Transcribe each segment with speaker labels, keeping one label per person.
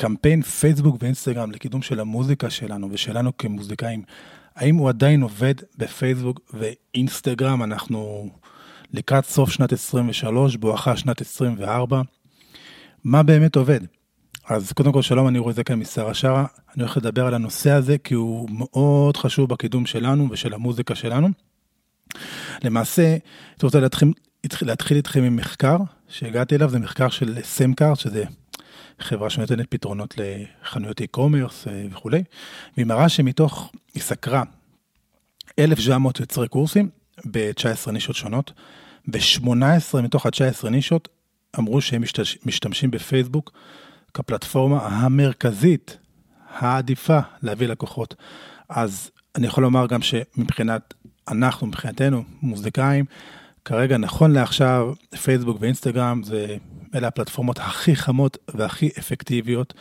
Speaker 1: קמפיין פייסבוק ואינסטגרם לקידום של המוזיקה שלנו ושלנו כמוזיקאים, האם הוא עדיין עובד בפייסבוק ואינסטגרם? אנחנו לקראת סוף שנת 23, בואכה שנת 24. מה באמת עובד? אז קודם כל שלום, אני רואה זה כאן משר השרה. אני הולך לדבר על הנושא הזה כי הוא מאוד חשוב בקידום שלנו ושל המוזיקה שלנו. למעשה, אני רוצה להתחיל, להתחיל איתכם עם מחקר שהגעתי אליו, זה מחקר של סמקאר, שזה חברה שנותנת פתרונות לחנויות e-commerce אה, וכולי, והיא מראה שמתוך, היא סקרה 1,700 יוצרי קורסים ב-19 נישות שונות, ב-18 מתוך ה-19 נישות אמרו שהם משתמש, משתמשים בפייסבוק כפלטפורמה המרכזית, העדיפה להביא לקוחות. אז אני יכול לומר גם שמבחינת, אנחנו, מבחינתנו, מוזיקאים, כרגע, נכון לעכשיו, פייסבוק ואינסטגרם זה, אלה הפלטפורמות הכי חמות והכי אפקטיביות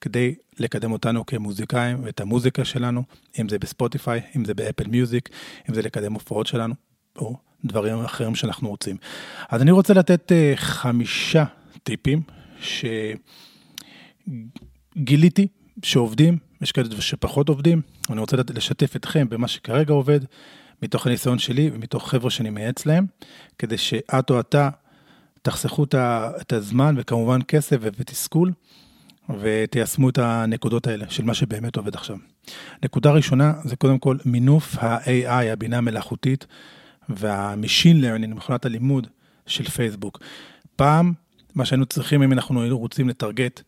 Speaker 1: כדי לקדם אותנו כמוזיקאים ואת המוזיקה שלנו, אם זה בספוטיפיי, אם זה באפל מיוזיק, אם זה לקדם הופעות שלנו, או דברים אחרים שאנחנו רוצים. אז אני רוצה לתת uh, חמישה טיפים שגיליתי שעובדים, יש כאלה שפחות עובדים, אני רוצה לשתף אתכם במה שכרגע עובד, מתוך הניסיון שלי ומתוך חבר'ה שאני מייעץ להם, כדי שאת או אתה תחסכו את הזמן וכמובן כסף ותסכול, ותיישמו את הנקודות האלה של מה שבאמת עובד עכשיו. נקודה ראשונה זה קודם כל מינוף ה-AI, הבינה המלאכותית, וה-Machine Learning, מכונת הלימוד של פייסבוק. פעם, מה שהיינו צריכים, אם אנחנו היינו רוצים לטרגט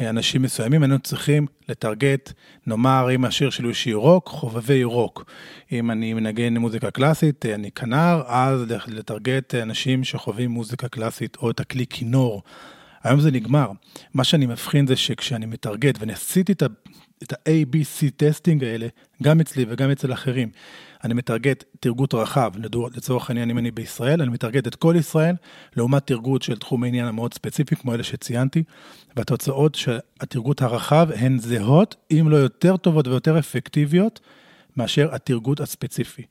Speaker 1: אנשים מסוימים, היינו צריכים לטרגט, נאמר, אם השיר שלי הוא שיר רוק, חובבי רוק. אם אני מנגן מוזיקה קלאסית, אני כנר, אז לטרגט אנשים שחובבים מוזיקה קלאסית או את הכלי כינור. היום זה נגמר. מה שאני מבחין זה שכשאני מטרגט, ואני עשיתי את ה- ABC testing האלה, גם אצלי וגם אצל אחרים, אני מטרגט טרגוט רחב, לצורך העניין אם אני בישראל, אני מטרגט את כל ישראל, לעומת תרגות של תחום העניין המאוד ספציפי, כמו אלה שציינתי, והתוצאות של התרגות הרחב הן זהות, אם לא יותר טובות ויותר אפקטיביות, מאשר התרגות הספציפי.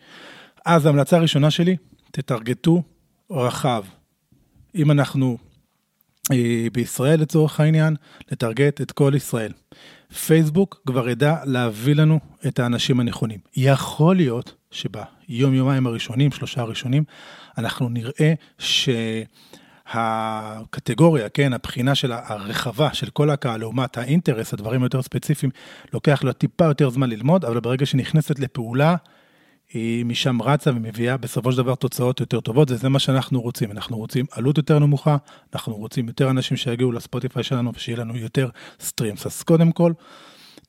Speaker 1: אז ההמלצה הראשונה שלי, תטרגטו רחב. אם אנחנו אה, בישראל לצורך העניין, לטרגט את כל ישראל. פייסבוק כבר ידע להביא לנו את האנשים הנכונים. יכול להיות שביום יומיים הראשונים, שלושה הראשונים, אנחנו נראה שהקטגוריה, כן, הבחינה של הרחבה של כל הקהל לעומת ה interest, הדברים היותר ספציפיים, לוקח לו טיפה יותר זמן ללמוד, אבל ברגע שנכנסת לפעולה, היא משם רצה ומביאה בסופו של דבר תוצאות יותר טובות, וזה מה שאנחנו רוצים. אנחנו רוצים עלות יותר נמוכה, אנחנו רוצים יותר אנשים שיגיעו לספוטיפיי שלנו ושיהיה לנו יותר streams. אז קודם כל,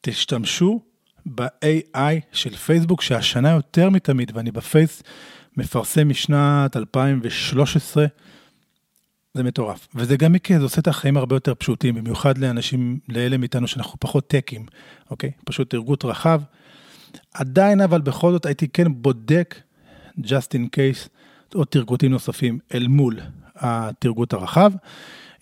Speaker 1: תשתמשו ב-AI של פייסבוק, שהשנה יותר מתמיד, ואני בפייס מפרסם משנת 2013, זה מטורף. וזה גם מקרה, זה עושה את החיים הרבה יותר פשוטים, במיוחד לאנשים, לאלה מאיתנו שאנחנו פחות טקים, אוקיי? פשוט תרגות רחב. עדיין, אבל בכל זאת הייתי כן בודק, just in case, עוד תרגותים נוספים אל מול התרגות הרחב.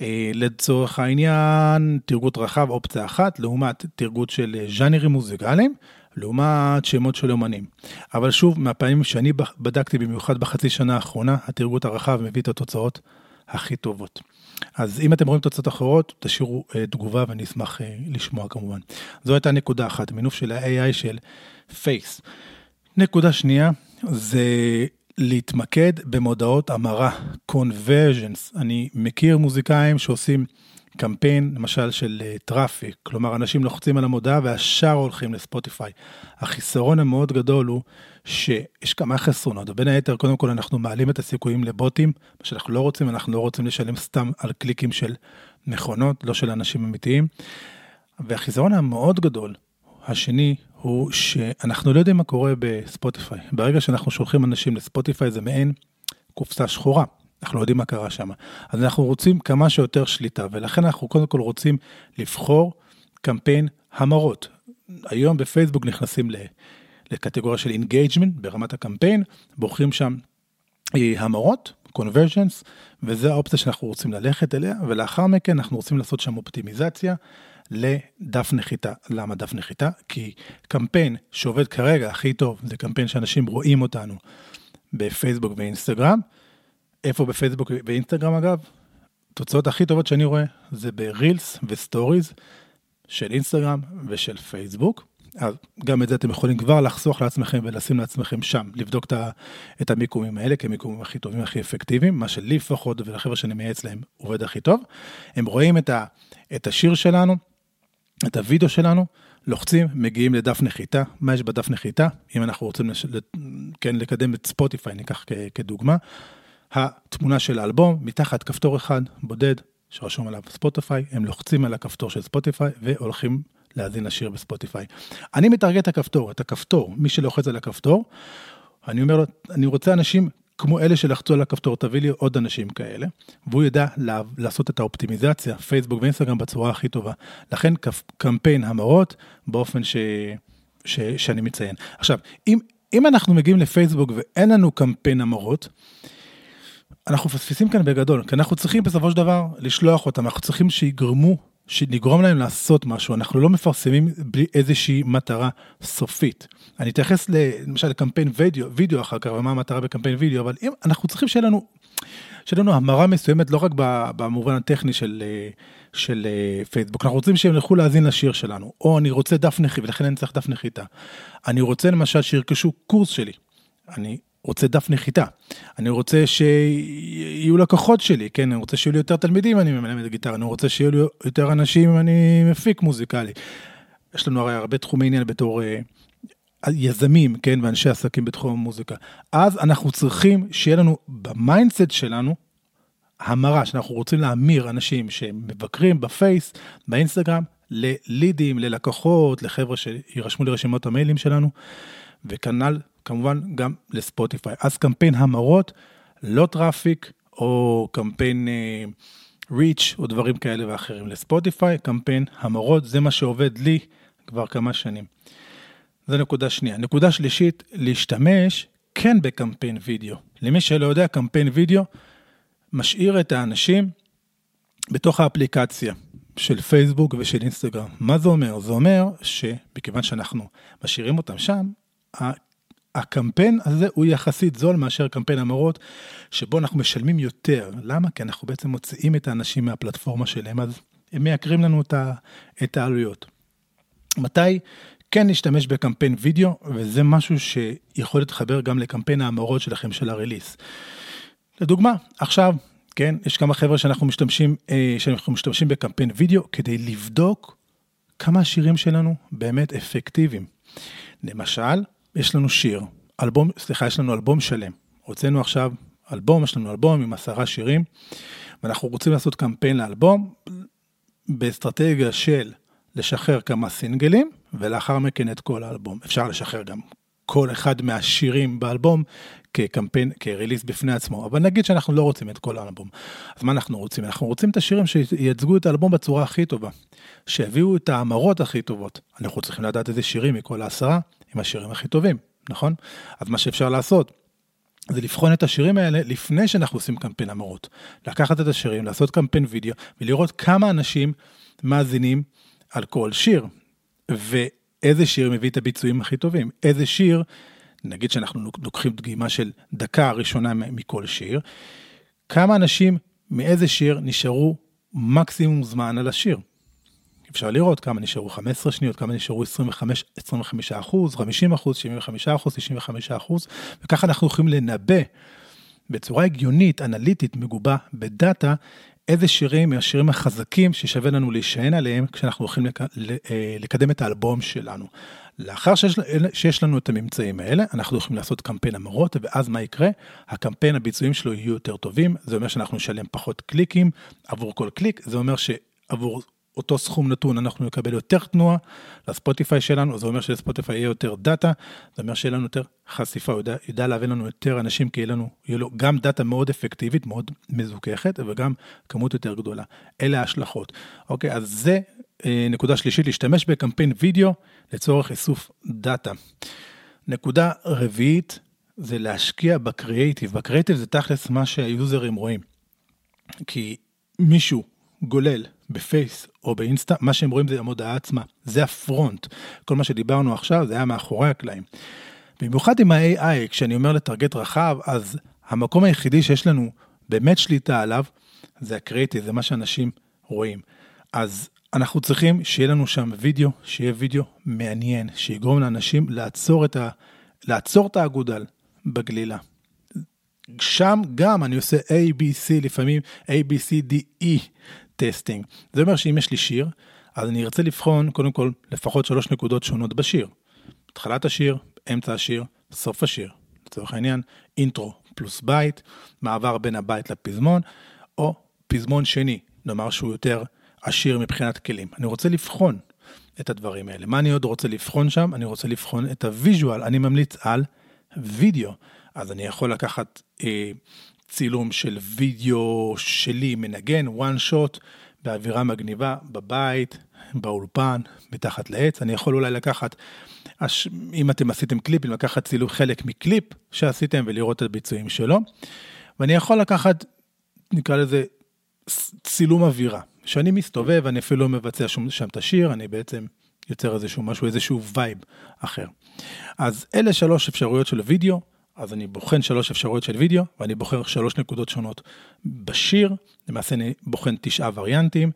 Speaker 1: אה, לצורך העניין, תרגות רחב אופציה אחת, לעומת תרגות של ז'אנרים מוזיקליים, לעומת שמות של אומנים. אבל שוב, מהפעמים שאני בדקתי, במיוחד בחצי שנה האחרונה, הטרגוט הרחב מביא את התוצאות הכי טובות. אז אם אתם רואים תוצאות אחרות, תשאירו uh, תגובה ואני אשמח uh, לשמוע כמובן. זו הייתה נקודה אחת, מינוף של ה-AI של פייס. נקודה שנייה, זה להתמקד במודעות המרה, conversions. אני מכיר מוזיקאים שעושים קמפיין, למשל של traffic, אה, כלומר אנשים לוחצים על המודעה והשאר הולכים לספוטיפיי. החיסרון המאוד גדול הוא שיש כמה חסרונות, ובין היתר, קודם כל אנחנו מעלים את הסיכויים לבוטים, מה שאנחנו לא רוצים, אנחנו לא רוצים לשלם סתם על קליקים של מכונות, לא של אנשים אמיתיים. והחיסרון המאוד גדול, השני, הוא שאנחנו לא יודעים מה קורה בספוטיפיי. ברגע שאנחנו שולחים אנשים לספוטיפיי זה מעין קופסה שחורה. אנחנו לא יודעים מה קרה שם. אז אנחנו רוצים כמה שיותר שליטה, ולכן אנחנו קודם כל רוצים לבחור קמפיין המרות. היום בפייסבוק נכנסים לקטגוריה של engagement ברמת הקמפיין, בוחרים שם אה, המרות, conversions, וזו האופציה שאנחנו רוצים ללכת אליה, ולאחר מכן אנחנו רוצים לעשות שם אופטימיזציה לדף נחיתה. למה דף נחיתה? כי קמפיין שעובד כרגע הכי טוב, זה קמפיין שאנשים רואים אותנו בפייסבוק ואינסטגרם. איפה בפייסבוק ואינסטגרם אגב? התוצאות הכי טובות שאני רואה זה ב Reels ו stories. של אינסטגרם ושל פייסבוק. אז גם את זה אתם יכולים כבר לחסוך לעצמכם ולשים לעצמכם שם, לבדוק את המיקומים האלה כמיקומים הכי טובים, הכי אפקטיביים, מה שלי לפחות ולחבר'ה שאני מייעץ להם עובד הכי טוב. הם רואים את, את השיר שלנו, את הוידאו שלנו, לוחצים, מגיעים לדף נחיתה. מה יש בדף נחיתה? אם אנחנו רוצים לש... כן, לקדם את ספוטיפיי, ניקח כ... כדוגמה. התמונה של האלבום, מתחת כפתור אחד בודד שרשום עליו ספוטיפיי, הם לוחצים על הכפתור של ספוטיפיי והולכים להאזין לשיר בספוטיפיי. אני מטרגט את הכפתור, את הכפתור, מי שלוחץ על הכפתור, אני אומר לו, אני רוצה אנשים כמו אלה שלחצו על הכפתור, תביא לי עוד אנשים כאלה, והוא ידע לעשות את האופטימיזציה, פייסבוק ואינסטגרם בצורה הכי טובה. לכן קמפיין המרות באופן ש... ש... שאני מציין. עכשיו, אם, אם אנחנו מגיעים לפייסבוק ואין לנו קמפיין המרות, אנחנו מפספסים כאן בגדול, כי אנחנו צריכים בסופו של דבר לשלוח אותם, אנחנו צריכים שיגרמו שנגרום להם לעשות משהו, אנחנו לא מפרסמים בלי איזושהי מטרה סופית. אני אתייחס למשל לקמפיין וידאו, וידאו אחר כך, ומה המטרה בקמפיין וידאו, אבל אם אנחנו צריכים שיהיה לנו, שיהיה לנו המרה מסוימת, לא רק במובן הטכני של, של פייסבוק, אנחנו רוצים שהם ילכו להאזין לשיר שלנו, או אני רוצה דף נחיתה, ולכן אני צריך דף נחיתה. אני רוצה למשל שירכשו קורס שלי. אני רוצה דף נחיתה. אני רוצה שיהיו לקוחות שלי, כן? אני רוצה שיהיו לי יותר תלמידים, אני מלמד גיטרה, אני רוצה שיהיו לי יותר אנשים, אני מפיק מוזיקלי. יש לנו הרי הרבה תחומי עניין בתור uh, יזמים, כן? ואנשי עסקים בתחום המוזיקה. אז אנחנו צריכים שיהיה לנו ב mindset שלנו, המרה, שאנחנו רוצים להמיר אנשים שמבקרים בפייס, באינסטגרם, ללידים, ללקוחות, לחבר'ה שירשמו לרשימות המיילים שלנו, וכנ"ל כמובן גם לספוטיפיי. אז קמפיין המרות, לא traffic, או קמפיין reach uh, או דברים כאלה ואחרים. לספוטיפיי, קמפיין המרות, זה מה שעובד לי כבר כמה שנים. זו נקודה שנייה. נקודה שלישית, להשתמש כן בקמפיין וידאו. למי שלא יודע, קמפיין וידאו משאיר את האנשים בתוך האפליקציה של פייסבוק ושל אינסטגרם. מה זה אומר? זה אומר שמכיוון שאנחנו משאירים אותם שם, הקמפיין הזה הוא יחסית זול מאשר קמפיין המורות, שבו אנחנו משלמים יותר. למה? כי אנחנו בעצם מוציאים את האנשים מהפלטפורמה שלהם, אז הם מייקרים לנו את העלויות. מתי כן להשתמש בקמפיין וידאו, וזה משהו שיכול להתחבר גם לקמפיין ההמורות שלכם, של הריליס. לדוגמה, עכשיו, כן, יש כמה חבר'ה שאנחנו משתמשים, אה, שאנחנו משתמשים בקמפיין וידאו כדי לבדוק כמה השירים שלנו באמת אפקטיביים. למשל, יש לנו שיר, אלבום, סליחה, יש לנו אלבום שלם. הוצאנו עכשיו אלבום, יש לנו אלבום עם עשרה שירים, ואנחנו רוצים לעשות קמפיין לאלבום באסטרטגיה של לשחרר כמה סינגלים, ולאחר מכן את כל האלבום. אפשר לשחרר גם כל אחד מהשירים באלבום כקמפיין, כריליס בפני עצמו, אבל נגיד שאנחנו לא רוצים את כל האלבום. אז מה אנחנו רוצים? אנחנו רוצים את השירים שייצגו את האלבום בצורה הכי טובה, שיביאו את ההמרות הכי טובות. אנחנו צריכים לדעת איזה שירים מכל העשרה עם השירים הכי טובים, נכון? אז מה שאפשר לעשות, זה לבחון את השירים האלה לפני שאנחנו עושים קמפיין המרות. לקחת את השירים, לעשות קמפיין וידאו, ולראות כמה אנשים מאזינים על כל שיר. ואיזה שיר מביא את הביצועים הכי טובים, איזה שיר, נגיד שאנחנו לוקחים דגימה של דקה ראשונה מכל שיר, כמה אנשים מאיזה שיר נשארו מקסימום זמן על השיר. אפשר לראות כמה נשארו 15 שניות, כמה נשארו 25, 25 אחוז, 50 אחוז, 75 אחוז, 95 אחוז, וככה אנחנו יכולים לנבא בצורה הגיונית, אנליטית, מגובה בדאטה, איזה שירים מהשירים החזקים ששווה לנו להישען עליהם כשאנחנו הולכים לק... אה, לקדם את האלבום שלנו. לאחר שיש, שיש לנו את הממצאים האלה, אנחנו יכולים לעשות קמפיין המרות, ואז מה יקרה? הקמפיין, הביצועים שלו יהיו יותר טובים, זה אומר שאנחנו נשלם פחות קליקים עבור כל קליק, זה אומר שעבור אותו סכום נתון אנחנו נקבל יותר תנועה לספוטיפיי שלנו, זה אומר שלספוטיפיי יהיה יותר דאטה, זה אומר שיהיה לנו יותר חשיפה, הוא יודע, יודע להביא לנו יותר אנשים, כי יהיה לנו, יהיה לו גם דאטה מאוד אפקטיבית, מאוד מזוככת, וגם כמות יותר גדולה. אלה ההשלכות. אוקיי, אז זה אה, נקודה שלישית, להשתמש בקמפיין וידאו לצורך איסוף דאטה. נקודה רביעית, זה להשקיע בקריאייטיב. בקריאייטיב זה תכלס מה שהיוזרים רואים. כי מישהו גולל בפייס או באינסטה, מה שהם רואים זה המודעה עצמה, זה ה front. כל מה שדיברנו עכשיו זה היה מאחורי הקלעים. במיוחד עם ה-AI, כשאני אומר לטרגט רחב, אז המקום היחידי שיש לנו באמת שליטה עליו, זה הקריאייטיב, זה מה שאנשים רואים. אז אנחנו צריכים שיהיה לנו שם וידאו, שיהיה וידאו מעניין, שיגרום לאנשים לעצור את, ה... לעצור את האגודל בגלילה. שם גם אני עושה ABC לפעמים, A, B, C, D, E testing. זה אומר שאם יש לי שיר, אז אני ארצה לבחון קודם כל לפחות שלוש נקודות שונות בשיר. התחלת השיר, אמצע השיר, סוף השיר. לצורך העניין, intro פלוס בית, מעבר בין הבית לפזמון, או פזמון שני, נאמר שהוא יותר עשיר מבחינת כלים. אני רוצה לבחון את הדברים האלה. מה אני עוד רוצה לבחון שם? אני רוצה לבחון את ה visual. אני ממליץ על וידאו. אז אני יכול לקחת אה, צילום של וידאו שלי מנגן, one shot, באווירה מגניבה, בבית, באולפן, מתחת לעץ. אני יכול אולי לקחת, אם אתם עשיתם קליפים, לקחת צילום חלק מקליפ שעשיתם ולראות את הביצועים שלו. ואני יכול לקחת, נקרא לזה, צילום אווירה. כשאני מסתובב, אני אפילו לא מבצע שום, שם את השיר, אני בעצם יוצר איזשהו משהו, איזשהו vibe אחר. אז אלה שלוש אפשרויות של וידאו. אז אני בוחן שלוש אפשרויות של וידאו, ואני בוחר שלוש נקודות שונות בשיר, למעשה אני בוחן תשעה וריאנטים,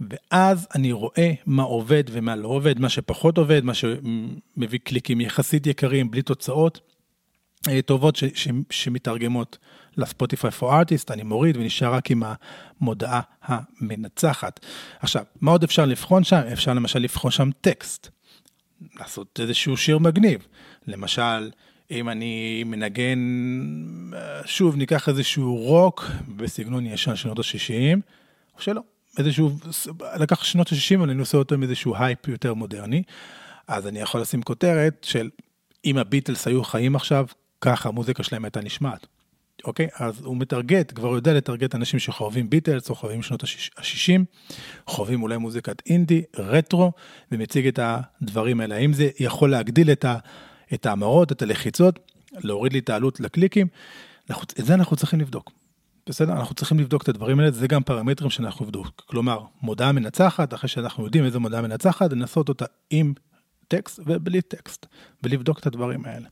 Speaker 1: ואז אני רואה מה עובד ומה לא עובד, מה שפחות עובד, מה שמביא קליקים יחסית יקרים, בלי תוצאות אה, טובות ש, ש, שמתרגמות לספוטיפיי פור ארטיסט, אני מוריד ונשאר רק עם המודעה המנצחת. עכשיו, מה עוד אפשר לבחון שם? אפשר למשל לבחון שם טקסט, לעשות איזשהו שיר מגניב, למשל, אם אני מנגן, שוב, ניקח איזשהו רוק בסגנון ישן שנות ה-60, או שלא, איזשהו, לקח שנות ה-60, אבל אני עושה אותו עם איזשהו הייפ יותר מודרני, אז אני יכול לשים כותרת של אם הביטלס היו חיים עכשיו, ככה המוזיקה שלהם הייתה נשמעת. אוקיי? אז הוא מטרגט, כבר יודע לטרגט אנשים שחובבים ביטלס או חובבים שנות ה-60, חובבים אולי מוזיקת אינדי, רטרו, ומציג את הדברים האלה. האם זה יכול להגדיל את ה... את ההמרות, את הלחיצות, להוריד לי את העלות לקליקים, את זה אנחנו צריכים לבדוק. בסדר? אנחנו צריכים לבדוק את הדברים האלה, זה גם פרמטרים שאנחנו נבדוק. כלומר, מודעה מנצחת, אחרי שאנחנו יודעים איזה מודעה מנצחת, לנסות אותה עם טקסט ובלי טקסט, ולבדוק את הדברים האלה.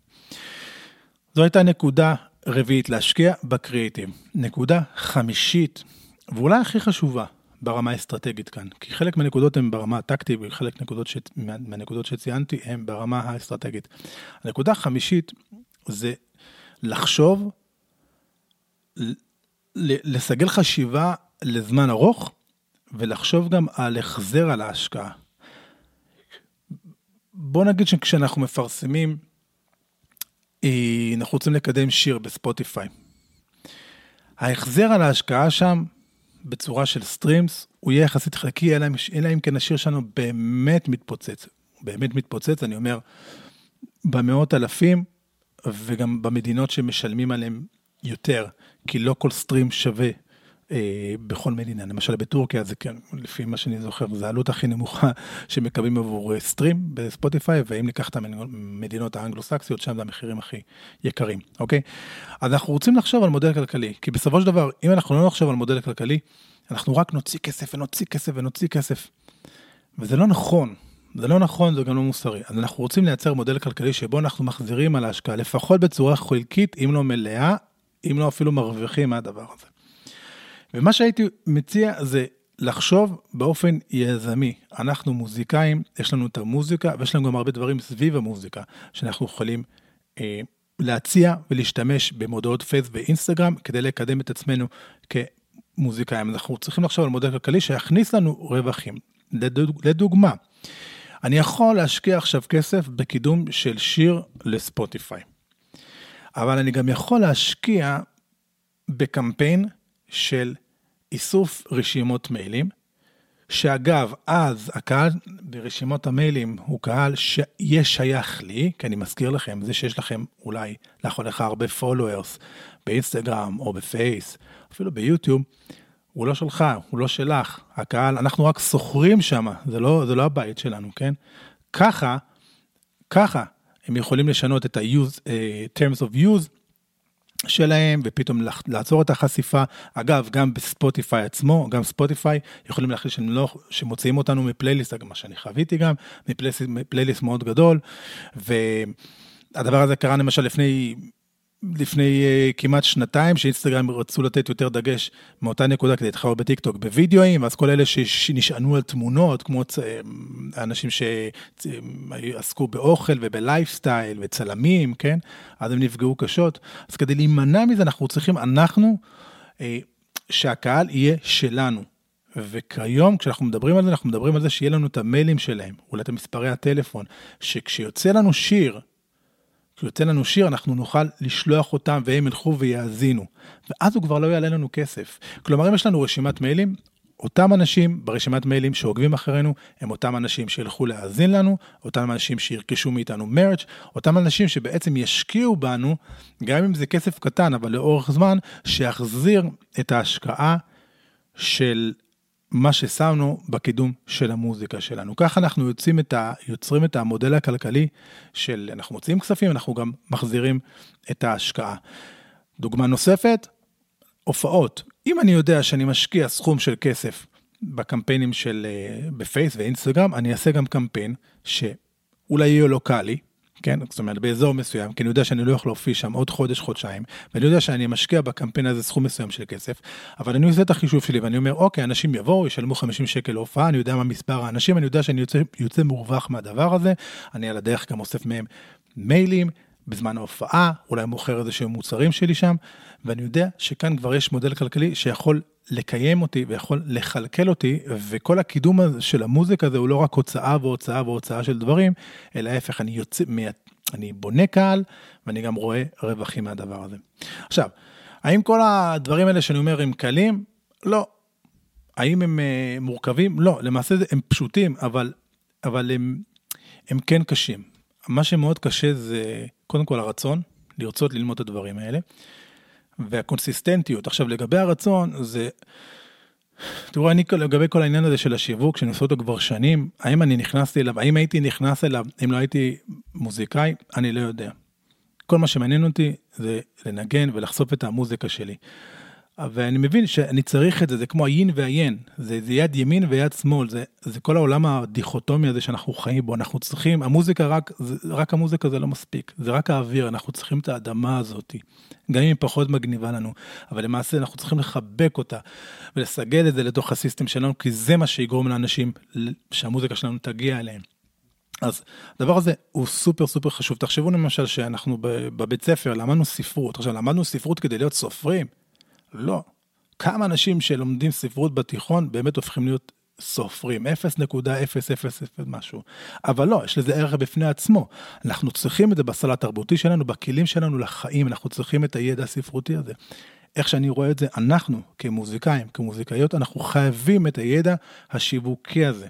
Speaker 1: זו הייתה נקודה רביעית, להשקיע בקריאיטיב. נקודה חמישית, ואולי הכי חשובה, ברמה האסטרטגית כאן, כי חלק מהנקודות הן ברמה הטקטית וחלק מהנקודות, ש... מהנקודות שציינתי הן ברמה האסטרטגית. הנקודה החמישית זה לחשוב, לסגל חשיבה לזמן ארוך ולחשוב גם על החזר על ההשקעה. בוא נגיד שכשאנחנו מפרסמים, אה, אנחנו רוצים לקדם שיר בספוטיפיי. ההחזר על ההשקעה שם בצורה של streams, הוא יהיה יחסית חלקי, אלא, אלא אם כן השיר שלנו באמת מתפוצץ. באמת מתפוצץ, אני אומר, במאות אלפים, וגם במדינות שמשלמים עליהם יותר, כי לא כל stream שווה בכל מדינה. למשל בטורקיה זה כן, לפי מה שאני זוכר, זה העלות הכי נמוכה שמקבלים עבור אה, stream בספוטיפיי, ואם ניקח את המדינות האנגלו-סקסיות, שם זה המחירים הכי יקרים, אוקיי? אז אנחנו רוצים לחשוב על מודל כלכלי, כי בסופו של דבר, אם אנחנו לא נחשוב על מודל כלכלי, אנחנו רק נוציא כסף ונוציא כסף ונוציא כסף. וזה לא נכון, זה לא נכון, זה גם לא מוסרי. אז אנחנו רוצים לייצר מודל כלכלי שבו אנחנו מחזירים על ההשקעה, לפחות בצורה חלקית, אם לא מלאה, אם לא אפילו מרוויחים מהדבר הזה. ומה שהייתי מציע זה לחשוב באופן יזמי. אנחנו מוזיקאים, יש לנו את המוזיקה, ויש לנו גם הרבה דברים סביב המוזיקה, שאנחנו יכולים אה, להציע ולהשתמש במודעות פייס ואינסטגרם כדי לקדם את עצמנו כמוזיקאים. אנחנו צריכים לחשוב על מודל כלכלי שיכניס לנו רווחים. לדוג, לדוגמה, אני יכול להשקיע עכשיו כסף בקידום של שיר לספוטיפיי, אבל אני גם יכול להשקיע בקמפיין של איסוף רשימות מיילים, שאגב, אז הקהל ברשימות המיילים הוא קהל שיהיה שייך לי, כי אני מזכיר לכם, זה שיש לכם אולי, לאחרונה הרבה followers באינסטגרם או בפייס, אפילו ביוטיוב, הוא לא שלך, הוא לא שלך. הקהל, אנחנו רק שוכרים שם, זה לא, זה לא הבית שלנו, כן? ככה, ככה הם יכולים לשנות את ה-use, uh, terms of use שלהם ופתאום לעצור את החשיפה. אגב, גם בספוטיפיי עצמו, גם ספוטיפיי יכולים להחליט שהם לא, שמוציאים אותנו מפלייליסט, מה שאני חוויתי גם, מפלייליסט, מפלייליסט מאוד גדול. והדבר הזה קרה למשל לפני לפני אה, כמעט שנתיים, שאינסטגרם רצו לתת יותר דגש מאותה נקודה כדי להתחרות בטיקטוק בווידאוים, אז כל אלה שנשענו על תמונות, כמו צ... אנשים שעסקו באוכל ובלייפסטייל וצלמים, כן? אז הם נפגעו קשות. אז כדי להימנע מזה, אנחנו צריכים, אנחנו, אה, שהקהל יהיה שלנו. וכיום, כשאנחנו מדברים על זה, אנחנו מדברים על זה שיהיה לנו את המיילים שלהם, אולי את המספרי הטלפון, שכשיוצא לנו שיר, כשיוצא לנו שיר, אנחנו נוכל לשלוח אותם והם ילכו ויאזינו. ואז הוא כבר לא יעלה לנו כסף. כלומר, אם יש לנו רשימת מיילים, אותם אנשים ברשימת מיילים שעוקבים אחרינו, הם אותם אנשים שילכו להאזין לנו, אותם אנשים שירכשו מאיתנו מרץ', אותם אנשים שבעצם ישקיעו בנו, גם אם זה כסף קטן, אבל לאורך זמן, שיחזיר את ההשקעה של מה ששמנו בקידום של המוזיקה שלנו. ככה אנחנו יוצאים את ה, יוצרים את המודל הכלכלי של אנחנו מוציאים כספים, אנחנו גם מחזירים את ההשקעה. דוגמה נוספת, הופעות. אם אני יודע שאני משקיע סכום של כסף בקמפיינים של אה, בפייס ואינסטגרם, אני אעשה גם קמפיין שאולי יהיה לוקאלי, כן? זאת אומרת, באזור מסוים, כי אני יודע שאני לא יכול להופיע שם עוד חודש, חודשיים, ואני יודע שאני משקיע בקמפיין הזה סכום מסוים של כסף, אבל אני עושה את החישוב שלי ואני אומר, אוקיי, אנשים יבואו, ישלמו 50 שקל להופעה, אני יודע מה מספר האנשים, אני יודע שאני יוצא, יוצא מורווח מהדבר הזה, אני על הדרך גם אוסף מהם מיילים, בזמן ההופעה, אולי מוכר איזה שהם מוצרים שלי שם, ואני יודע שכאן כבר יש מודל כלכלי שיכול לקיים אותי ויכול לכלכל אותי, וכל הקידום של המוזיקה הזה הוא לא רק הוצאה והוצאה והוצאה של דברים, אלא ההפך, אני יוצא, אני בונה קהל, ואני גם רואה רווחים מהדבר הזה. עכשיו, האם כל הדברים האלה שאני אומר הם קלים? לא. האם הם uh, מורכבים? לא. למעשה הם פשוטים, אבל, אבל הם, הם כן קשים. מה שמאוד קשה זה קודם כל הרצון, לרצות ללמוד את הדברים האלה. והקונסיסטנטיות. עכשיו, לגבי הרצון, זה... תראו, אני לגבי כל העניין הזה של השיווק, שאני עושה אותו כבר שנים, האם אני נכנסתי אליו, האם הייתי נכנס אליו, אם לא הייתי מוזיקאי, אני לא יודע. כל מה שמעניין אותי זה לנגן ולחשוף את המוזיקה שלי. ואני מבין שאני צריך את זה, זה כמו היין והיין, זה, זה יד ימין ויד שמאל, זה, זה כל העולם הדיכוטומי הזה שאנחנו חיים בו, אנחנו צריכים, המוזיקה רק, זה, רק המוזיקה זה לא מספיק, זה רק האוויר, אנחנו צריכים את האדמה הזאת, גם אם היא פחות מגניבה לנו, אבל למעשה אנחנו צריכים לחבק אותה ולסגל את זה לתוך הסיסטם שלנו, כי זה מה שיגרום לאנשים שהמוזיקה שלנו תגיע אליהם. אז הדבר הזה הוא סופר סופר חשוב. תחשבו למשל שאנחנו בבית ספר למדנו ספרות, עכשיו למדנו ספרות כדי להיות סופרים, לא. כמה אנשים שלומדים ספרות בתיכון באמת הופכים להיות סופרים, 0.000 משהו. אבל לא, יש לזה ערך בפני עצמו. אנחנו צריכים את זה בסל התרבותי שלנו, בכלים שלנו לחיים, אנחנו צריכים את הידע הספרותי הזה. איך שאני רואה את זה, אנחנו כמוזיקאים, כמוזיקאיות, אנחנו חייבים את הידע השיווקי הזה.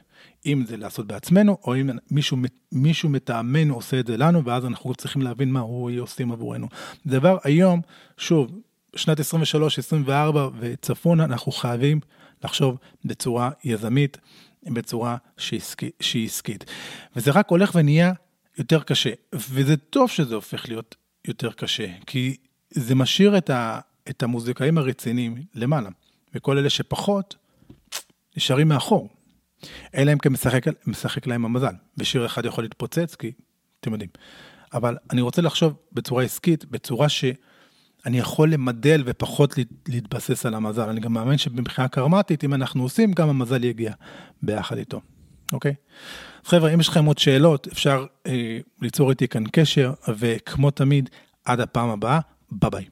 Speaker 1: אם זה לעשות בעצמנו, או אם מישהו, מישהו מטעמנו עושה את זה לנו, ואז אנחנו צריכים להבין מה הוא עושים עבורנו. דבר היום, שוב, שנת 23, 24 וצפונה, אנחנו חייבים לחשוב בצורה יזמית, בצורה שהיא עסקית. וזה רק הולך ונהיה יותר קשה, וזה טוב שזה הופך להיות יותר קשה, כי זה משאיר את, ה, את המוזיקאים הרציניים למעלה, וכל אלה שפחות נשארים מאחור. אלא אם כן משחק, משחק להם המזל, ושיר אחד יכול להתפוצץ, כי אתם יודעים. אבל אני רוצה לחשוב בצורה עסקית, בצורה ש... אני יכול למדל ופחות להתבסס על המזל. אני גם מאמין שבמבחינה קרמטית, אם אנחנו עושים, גם המזל יגיע ביחד איתו, אוקיי? אז חבר'ה, אם יש לכם עוד שאלות, אפשר אה, ליצור איתי כאן קשר, וכמו תמיד, עד הפעם הבאה, ביי ביי.